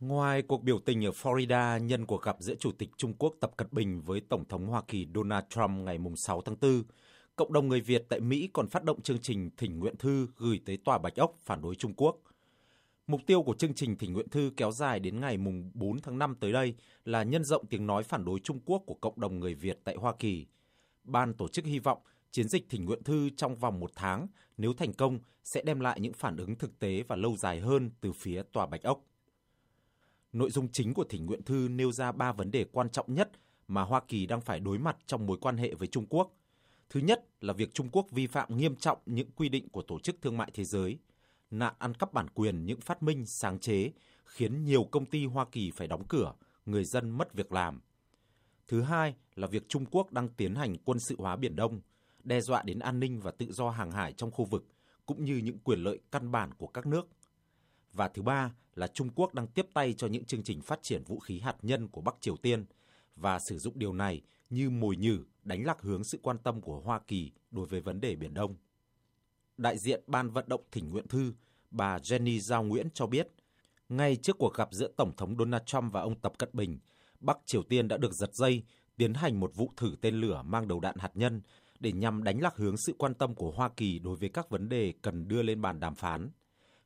Ngoài cuộc biểu tình ở Florida nhân cuộc gặp giữa Chủ tịch Trung Quốc Tập Cận Bình với Tổng thống Hoa Kỳ Donald Trump ngày 6 tháng 4, cộng đồng người Việt tại Mỹ còn phát động chương trình thỉnh nguyện thư gửi tới Tòa Bạch Ốc phản đối Trung Quốc. Mục tiêu của chương trình thỉnh nguyện thư kéo dài đến ngày 4 tháng 5 tới đây là nhân rộng tiếng nói phản đối Trung Quốc của cộng đồng người Việt tại Hoa Kỳ. Ban tổ chức hy vọng chiến dịch thỉnh nguyện thư trong vòng một tháng, nếu thành công, sẽ đem lại những phản ứng thực tế và lâu dài hơn từ phía Tòa Bạch Ốc. Nội dung chính của thỉnh nguyện thư nêu ra ba vấn đề quan trọng nhất mà Hoa Kỳ đang phải đối mặt trong mối quan hệ với Trung Quốc. Thứ nhất là việc Trung Quốc vi phạm nghiêm trọng những quy định của Tổ chức Thương mại Thế giới, nạn ăn cắp bản quyền những phát minh sáng chế khiến nhiều công ty Hoa Kỳ phải đóng cửa, người dân mất việc làm. Thứ hai là việc Trung Quốc đang tiến hành quân sự hóa Biển Đông, đe dọa đến an ninh và tự do hàng hải trong khu vực, cũng như những quyền lợi căn bản của các nước. Và thứ ba là Trung Quốc đang tiếp tay cho những chương trình phát triển vũ khí hạt nhân của Bắc Triều Tiên và sử dụng điều này như mồi nhử đánh lạc hướng sự quan tâm của Hoa Kỳ đối với vấn đề Biển Đông. Đại diện Ban vận động thỉnh nguyện thư, bà Jenny Giao Nguyễn cho biết, ngay trước cuộc gặp giữa Tổng thống Donald Trump và ông Tập Cận Bình, Bắc Triều Tiên đã được giật dây tiến hành một vụ thử tên lửa mang đầu đạn hạt nhân để nhằm đánh lạc hướng sự quan tâm của Hoa Kỳ đối với các vấn đề cần đưa lên bàn đàm phán.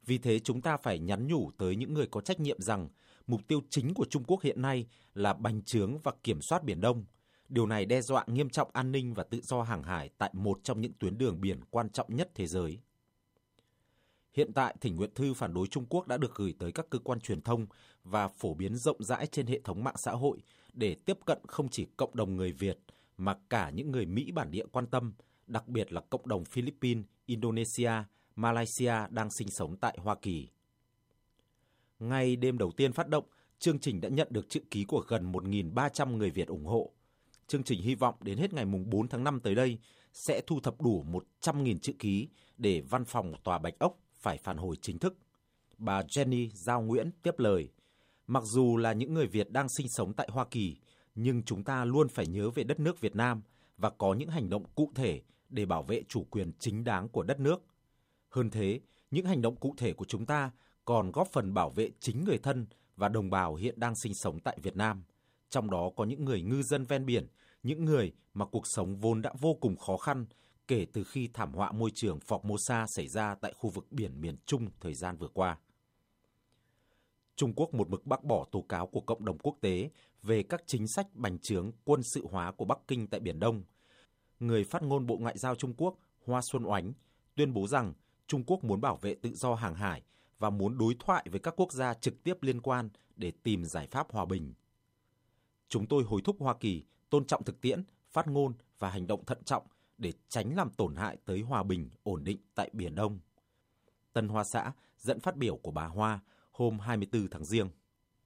Vì thế chúng ta phải nhắn nhủ tới những người có trách nhiệm rằng mục tiêu chính của Trung Quốc hiện nay là bành trướng và kiểm soát Biển Đông. Điều này đe dọa nghiêm trọng an ninh và tự do hàng hải tại một trong những tuyến đường biển quan trọng nhất thế giới. Hiện tại, thỉnh nguyện thư phản đối Trung Quốc đã được gửi tới các cơ quan truyền thông và phổ biến rộng rãi trên hệ thống mạng xã hội để tiếp cận không chỉ cộng đồng người Việt mà cả những người Mỹ bản địa quan tâm, đặc biệt là cộng đồng Philippines, Indonesia, Malaysia đang sinh sống tại Hoa Kỳ. Ngay đêm đầu tiên phát động, chương trình đã nhận được chữ ký của gần 1.300 người Việt ủng hộ. Chương trình hy vọng đến hết ngày 4 tháng 5 tới đây sẽ thu thập đủ 100.000 chữ ký để văn phòng Tòa Bạch Ốc phải phản hồi chính thức. Bà Jenny Giao Nguyễn tiếp lời, mặc dù là những người Việt đang sinh sống tại Hoa Kỳ, nhưng chúng ta luôn phải nhớ về đất nước Việt Nam và có những hành động cụ thể để bảo vệ chủ quyền chính đáng của đất nước. Hơn thế, những hành động cụ thể của chúng ta còn góp phần bảo vệ chính người thân và đồng bào hiện đang sinh sống tại Việt Nam, trong đó có những người ngư dân ven biển, những người mà cuộc sống vốn đã vô cùng khó khăn kể từ khi thảm họa môi trường Formosa xảy ra tại khu vực biển miền Trung thời gian vừa qua. Trung Quốc một mực bác bỏ tố cáo của cộng đồng quốc tế về các chính sách bành trướng quân sự hóa của Bắc Kinh tại Biển Đông. Người phát ngôn Bộ Ngoại giao Trung Quốc Hoa Xuân Oánh tuyên bố rằng Trung Quốc muốn bảo vệ tự do hàng hải và muốn đối thoại với các quốc gia trực tiếp liên quan để tìm giải pháp hòa bình. Chúng tôi hối thúc Hoa Kỳ tôn trọng thực tiễn, phát ngôn và hành động thận trọng để tránh làm tổn hại tới hòa bình, ổn định tại Biển Đông. Tân Hoa Xã dẫn phát biểu của bà Hoa hôm 24 tháng Giêng.